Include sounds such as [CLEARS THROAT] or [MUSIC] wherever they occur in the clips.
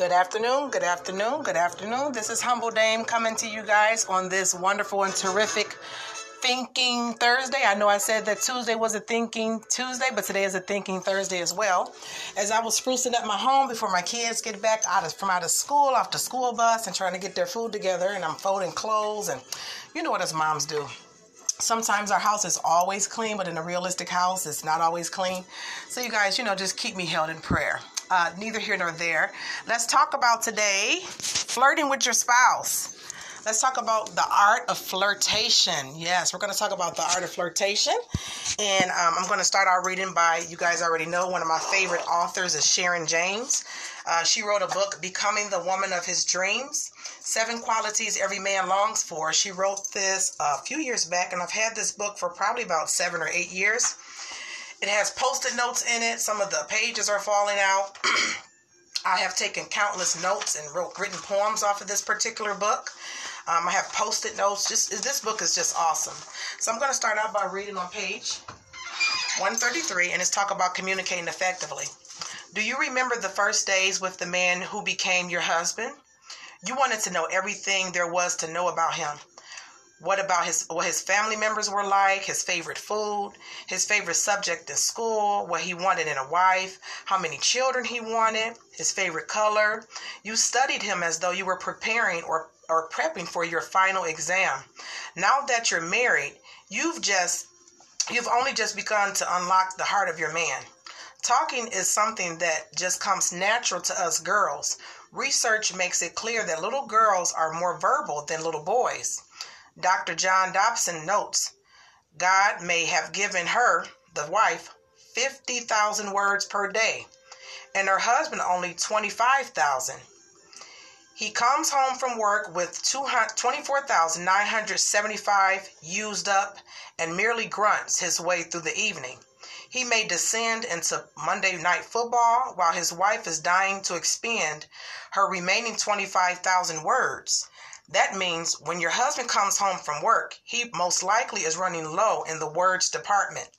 Good afternoon, good afternoon, good afternoon. This is Humble Dame coming to you guys on this wonderful and terrific Thinking Thursday. I know I said that Tuesday was a Thinking Tuesday, but today is a Thinking Thursday as well. As I was sprucing up my home before my kids get back out of, from out of school, off the school bus, and trying to get their food together, and I'm folding clothes, and you know what us moms do sometimes our house is always clean, but in a realistic house, it's not always clean. So, you guys, you know, just keep me held in prayer. Uh, neither here nor there. Let's talk about today flirting with your spouse. Let's talk about the art of flirtation. Yes, we're going to talk about the art of flirtation. And um, I'm going to start our reading by, you guys already know, one of my favorite authors is Sharon Jaynes. Uh, she wrote a book, Becoming the Woman of His Dreams Seven Qualities Every Man Longs For. She wrote this a few years back, and I've had this book for probably about seven or eight years. It has post it notes in it, some of the pages are falling out. [CLEARS THROAT] I have taken countless notes and wrote written poems off of this particular book. Um, I have post-it notes. Just this book is just awesome. So I'm going to start out by reading on page 133, and it's talk about communicating effectively. Do you remember the first days with the man who became your husband? You wanted to know everything there was to know about him. What about his what his family members were like, his favorite food, his favorite subject in school, what he wanted in a wife, how many children he wanted, his favorite color. You studied him as though you were preparing or or prepping for your final exam. Now that you're married, you've just you've only just begun to unlock the heart of your man. Talking is something that just comes natural to us girls. Research makes it clear that little girls are more verbal than little boys. Dr. John Dobson notes God may have given her, the wife, 50,000 words per day, and her husband only 25,000. He comes home from work with 24,975 used up and merely grunts his way through the evening. He may descend into Monday night football while his wife is dying to expend her remaining 25,000 words. That means when your husband comes home from work, he most likely is running low in the words department.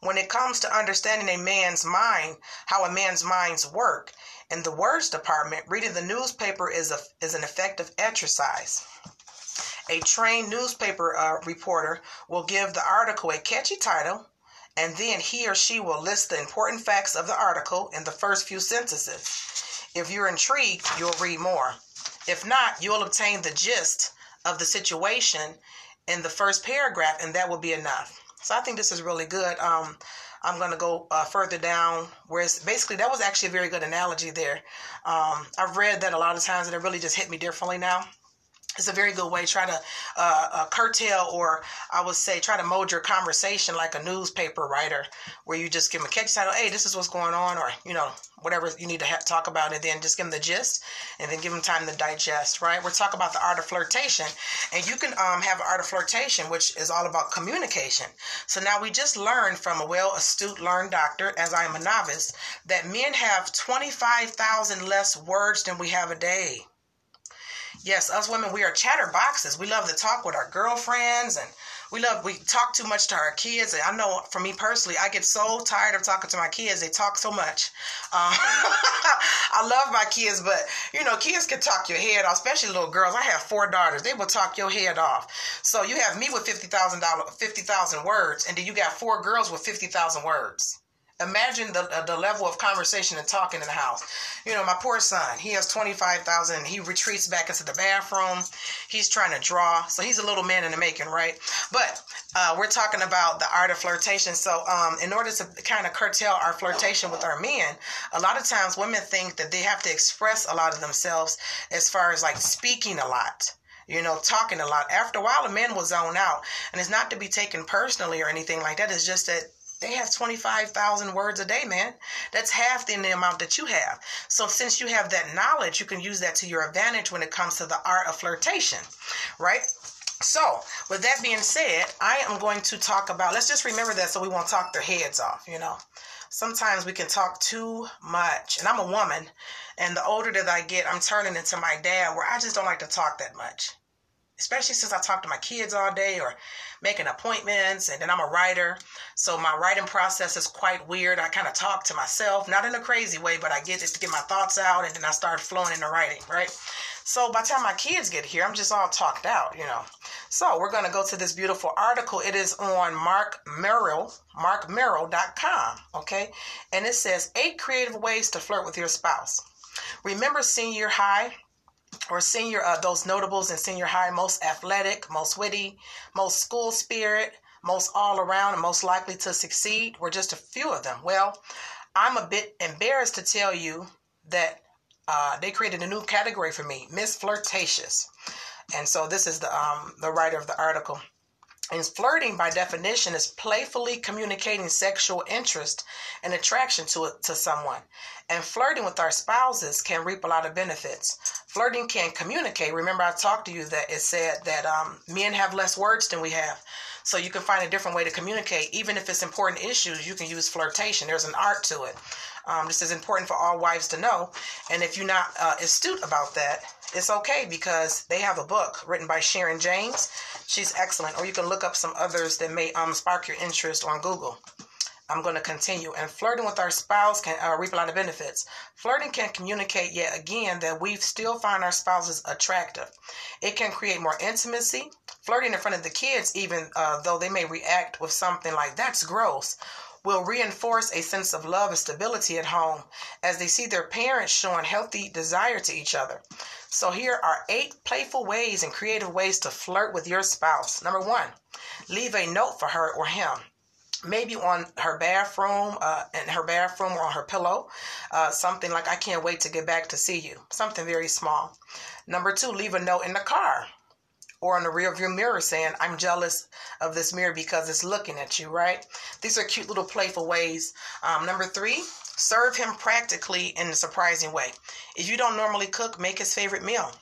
When it comes to understanding a man's mind, how a man's minds work, in the words department, reading the newspaper is a is an effective exercise. A trained newspaper uh, reporter will give the article a catchy title, and then he or she will list the important facts of the article in the first few sentences. If you're intrigued, you'll read more. If not, you'll obtain the gist of the situation in the first paragraph, and that will be enough. So I think this is really good. Um, I'm going to go uh, further down where it's basically that was actually a very good analogy there. Um, I've read that a lot of times and it really just hit me differently now it's a very good way try to uh, uh, curtail or i would say try to mold your conversation like a newspaper writer where you just give them a catchy title hey this is what's going on or you know whatever you need to talk about and then just give them the gist and then give them time to digest right? We're talking about the art of flirtation and you can um, have art of flirtation which is all about communication. So now we just learned from a well astute learned doctor as i am a novice that men have 25000 less words than we have a day Yes, us women, we are chatterboxes. We love to talk with our girlfriends and we love we talk too much to our kids. And i know for me personally i get so tired of talking to my kids. They talk so much. [LAUGHS] Um, i love my kids but you know kids can talk your head off especially little girls. I have four daughters. They will talk your head off. So you have me with $50000 50000 words and then you got four girls with 50000 words imagine the the level of conversation and talking in the house. You know, my poor son, he has 25,000. He retreats back into the bathroom. He's trying to draw. So he's a little man in the making, right? But uh, we're talking about the art of flirtation. So um, in order to kind of curtail our flirtation with our men, a lot of times women think that they have to express a lot of themselves as far as like speaking a lot you know, talking a lot. After a while, a man will zone out. And it's not to be taken personally or anything like that. It's just that they have 25,000 words a day, man. That's half the amount that you have. So, since you have that knowledge, you can use that to your advantage when it comes to the art of flirtation, right? So, with that being said, I am going to talk about, let's just remember that so we won't talk their heads off, you know. Sometimes we can talk too much. And I'm a woman, and the older that I get, I'm turning into my dad where I just don't like to talk that much especially since I talk to my kids all day or making appointments and then I'm a writer. So my writing process is quite weird. I kind of talk to myself, not in a crazy way, but I get just to get my thoughts out and then I start flowing into writing, right? So by the time my kids get here, I'm just all talked out, you know. So we're going to go to this beautiful article. It is on Mark Merrill, markmerrill.com, okay? And it says eight creative ways to flirt with your spouse. Remember senior high or senior uh, those notables in senior high most athletic, most witty, most school spirit, most all around and most likely to succeed were just a few of them. Well, I'm a bit embarrassed to tell you that uh, they created a new category for me, Miss Flirtatious. And so this is the um, the writer of the article. And flirting, by definition, is playfully communicating sexual interest and attraction to to someone. And flirting with our spouses can reap a lot of benefits. Flirting can communicate. Remember, I talked to you that it said that um, men have less words than we have. So you can find a different way to communicate. Even if it's important issues, you can use flirtation. There's an art to it. Um, this is important for all wives to know. And if you're not uh, astute about that, it's okay because they have a book written by Sharon Jaynes. She's excellent. Or you can look up some others that may um, spark your interest on Google. I'm going to continue. And flirting with our spouse can uh, reap a lot of benefits. Flirting can communicate yet again that we still find our spouses attractive. It can create more intimacy. Flirting in front of the kids, even uh, though they may react with something like, that's gross will reinforce a sense of love and stability at home as they see their parents showing healthy desire to each other. So, here are eight playful ways and creative ways to flirt with your spouse. Number one, leave a note for her or him maybe on her bathroom uh, in her bathroom or on her pillow uh, something like i can't wait to get back to see you something very small number two leave a note in the car or in the rear view mirror saying, I'm jealous of this mirror because it's looking at you, right? These are cute little playful ways. Um, number three, serve him practically in a surprising way. If you don't normally cook, make his favorite meal.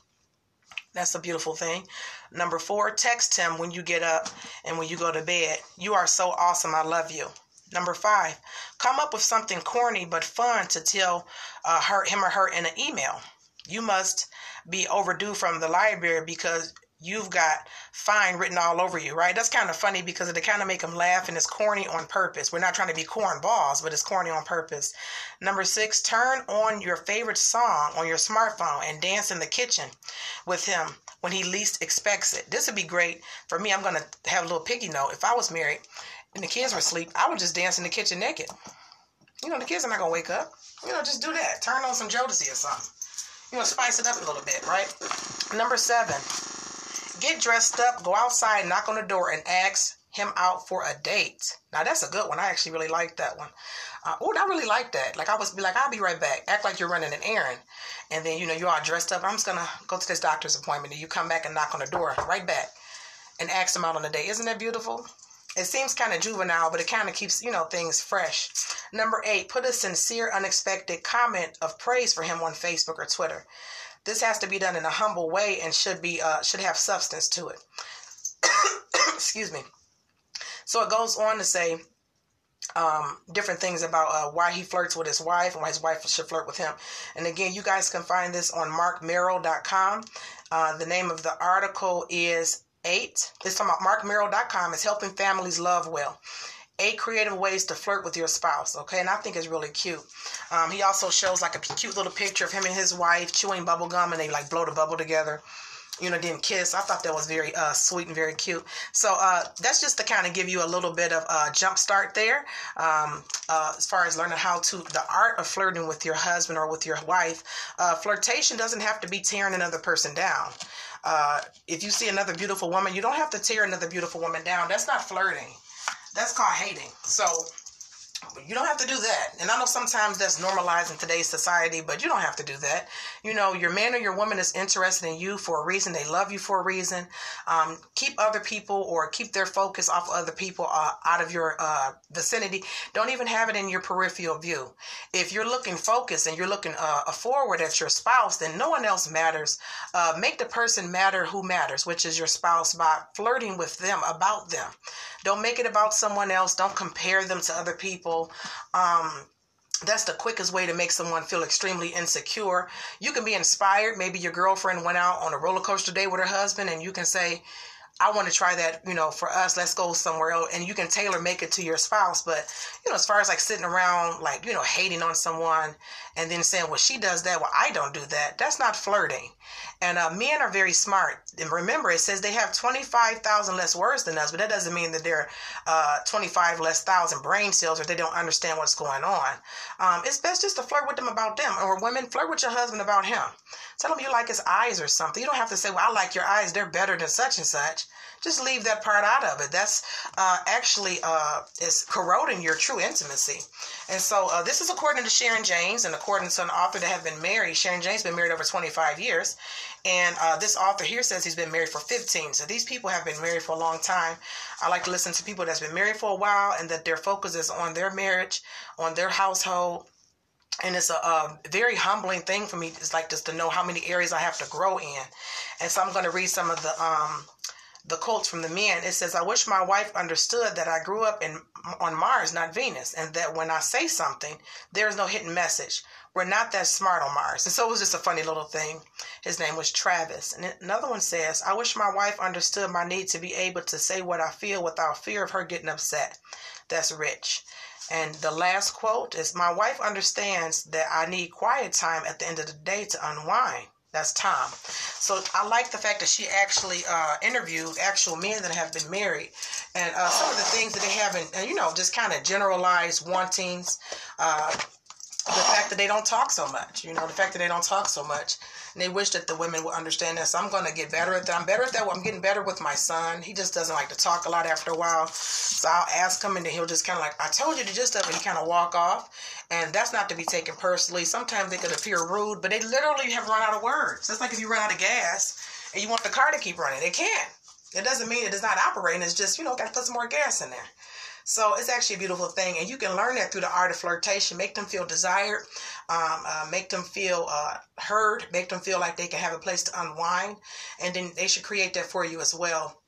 That's a beautiful thing. Number four, text him when you get up and when you go to bed. You are so awesome. I love you. Number five, come up with something corny but fun to tell uh, her, him or her in an email. You must be overdue from the library because you've got fine written all over you, right? That's kind of funny because it kind of make them laugh and it's corny on purpose. We're not trying to be corn balls, but it's corny on purpose. Number six, turn on your favorite song on your smartphone and dance in the kitchen with him when he least expects it. This would be great for me. I'm going to have a little piggy note. If I was married and the kids were asleep, I would just dance in the kitchen naked. You know, the kids are not going to wake up. You know, just do that. Turn on some Jodeci or something. You know, spice it up a little bit, right? Number seven, Get dressed up, go outside, knock on the door, and ask him out for a date. Now that's a good one. I actually really like that one. Uh, oh, I really like that. Like I was be like, I'll be right back. Act like you're running an errand, and then you know you're all dressed up. I'm just gonna go to this doctor's appointment, and you come back and knock on the door right back, and ask him out on the day. Isn't that beautiful? It seems kind of juvenile, but it kind of keeps you know things fresh. Number eight, put a sincere, unexpected comment of praise for him on Facebook or Twitter. This has to be done in a humble way and should be uh, should have substance to it. [COUGHS] Excuse me. So it goes on to say um, different things about uh, why he flirts with his wife and why his wife should flirt with him. And again, you guys can find this on markmerrill.com. Uh, the name of the article is eight. It's talking about markmerrill.com. It's helping families love well eight creative ways to flirt with your spouse. Okay, and I think it's really cute. Um, he also shows like a cute little picture of him and his wife chewing bubble gum, and they like blow the bubble together. You know, didn't kiss. I thought that was very uh, sweet and very cute. So uh, that's just to kind of give you a little bit of a jump start there, um, uh, as far as learning how to the art of flirting with your husband or with your wife. Uh, flirtation doesn't have to be tearing another person down. Uh, if you see another beautiful woman, you don't have to tear another beautiful woman down. That's not flirting. That's called hating. So you don't have to do that. And I know sometimes that's normalized in today's society, but you don't have to do that. You know, your man or your woman is interested in you for a reason. They love you for a reason. Um, keep other people or keep their focus off other people uh, out of your uh, vicinity. Don't even have it in your peripheral view. If you're looking focused and you're looking uh, forward at your spouse, then no one else matters. Uh, make the person matter who matters, which is your spouse, by flirting with them about them. Don't make it about someone else. Don't compare them to other people. Um, that's the quickest way to make someone feel extremely insecure. You can be inspired. Maybe your girlfriend went out on a roller coaster day with her husband, and you can say, I want to try that, you know, for us, let's go somewhere else. And you can tailor make it to your spouse. But, you know, as far as like sitting around, like, you know, hating on someone and then saying, well, she does that, well, I don't do that, that's not flirting. And uh, men are very smart. And remember, it says they have 25,000 less words than us, but that doesn't mean that they're uh, 25 less thousand brain cells or they don't understand what's going on. Um, it's best just to flirt with them about them. Or women, flirt with your husband about him. Tell him you like his eyes or something. You don't have to say, well, I like your eyes, they're better than such and such just leave that part out of it. That's uh, actually uh, is corroding your true intimacy. And so uh, this is according to Sharon Jaynes and according to an author that have been married. Sharon Jaynes been married over 25 years, and uh, this author here says he's been married for 15. So these people have been married for a long time. I like to listen to people that's been married for a while and that their focus is on their marriage, on their household, and it's a, a, very humbling thing for me it's like just to know how many areas i have to grow in and so i'm going to read some of the um, the quotes from the men, it says, I wish my wife understood that I grew up in on Mars, not Venus, and that when I say something, there's no hidden message. We're not that smart on Mars. And so it was just a funny little thing. His name was Travis. And another one says, I wish my wife understood my need to be able to say what I feel without fear of her getting upset. That's rich. And the last quote is, My wife understands that I need quiet time at the end of the day to unwind. That's Tom. So I like the fact that she actually uh, interviewed actual men that have been married, and uh, some of the things that they haven't, and you know, just kind of generalized wantings. Uh, the fact that they don't talk so much, you know, the fact that they don't talk so much, and they wish that the women would understand this. I'm going to get better at that. I'm better at that. I'm getting better with my son. He just doesn't like to talk a lot after a while, so I'll ask him, and then he'll just kind of like, "I told you to just up," and he kind of walk off, and that's not to be taken personally. Sometimes they could appear rude, but they literally have run out of words. It's like if you run out of gas and you want the car to keep running, it can't. It doesn't mean it is not operating. It's just you know got to put some more gas in there. So it's actually a beautiful thing, and you can learn that through the art of flirtation. Make them feel desired, um, uh, make them feel uh, heard, make them feel like they can have a place to unwind, and then they should create that for you as well.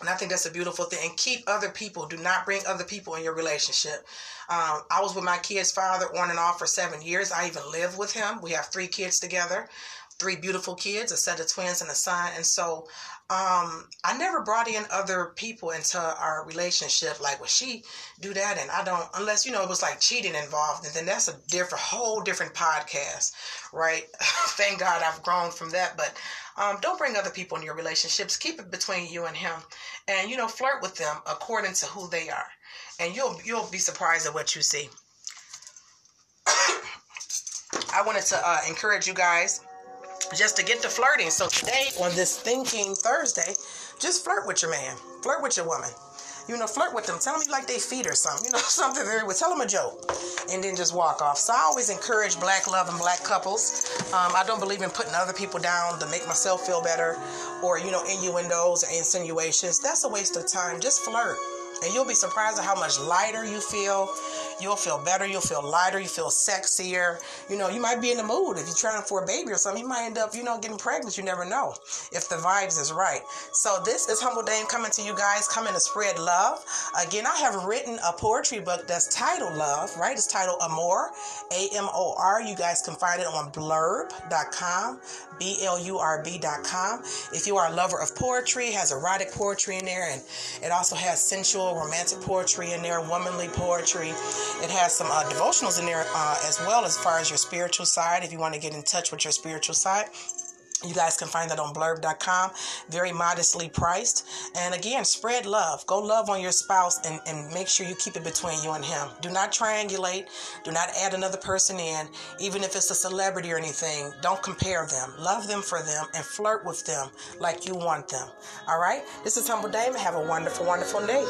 And I think that's a beautiful thing. And keep other people. Do not bring other people in your relationship. Um, I was with my kid's father on and off for seven years. I even live with him. We have three kids together, three beautiful kids, a set of twins and a son. And so um, I never brought in other people into our relationship. Like, well, she do that, and I don't, unless you know it was like cheating involved, and then that's a different, whole different podcast, right? [LAUGHS] Thank God I've grown from that. But um, don't bring other people in your relationships. Keep it between you and him, and you know, flirt with them according to who they are, and you'll you'll be surprised at what you see. [COUGHS] I wanted to uh, encourage you guys just to get to flirting. So today on this Thinking Thursday, just flirt with your man, flirt with your woman. You know, flirt with them. Tell them you like their feet or something. You know, [LAUGHS] something very well. Tell them a joke, and then just walk off. So I always encourage black love and black couples. Um, I don't believe in putting other people down to make myself feel better, or you know, innuendos or insinuations. That's a waste of time. Just flirt, and you'll be surprised at how much lighter you feel You'll feel better. You'll feel lighter. You feel sexier. You know, you might be in the mood. If you're trying for a baby or something, you might end up, you know, getting pregnant. You never know if the vibes is right. So this is Humble Dame coming to you guys, coming to spread love. Again, I have written a poetry book that's titled Love, right? It's titled Amor, A-M-O-R. You guys can find it on blurb.com, B-L-U-R-B.com. If you are a lover of poetry, has erotic poetry in there, and it also has sensual, romantic poetry in there, womanly poetry. It has some uh, devotionals in there uh, as well as far as your spiritual side. If you want to get in touch with your spiritual side, you guys can find that on blurb.com. Very modestly priced. And again, spread love. Go love on your spouse and, and make sure you keep it between you and him. Do not triangulate. Do not add another person in, even if it's a celebrity or anything. Don't compare them. Love them for them and flirt with them like you want them. All right? This is Humble Dame. Have a wonderful, wonderful day.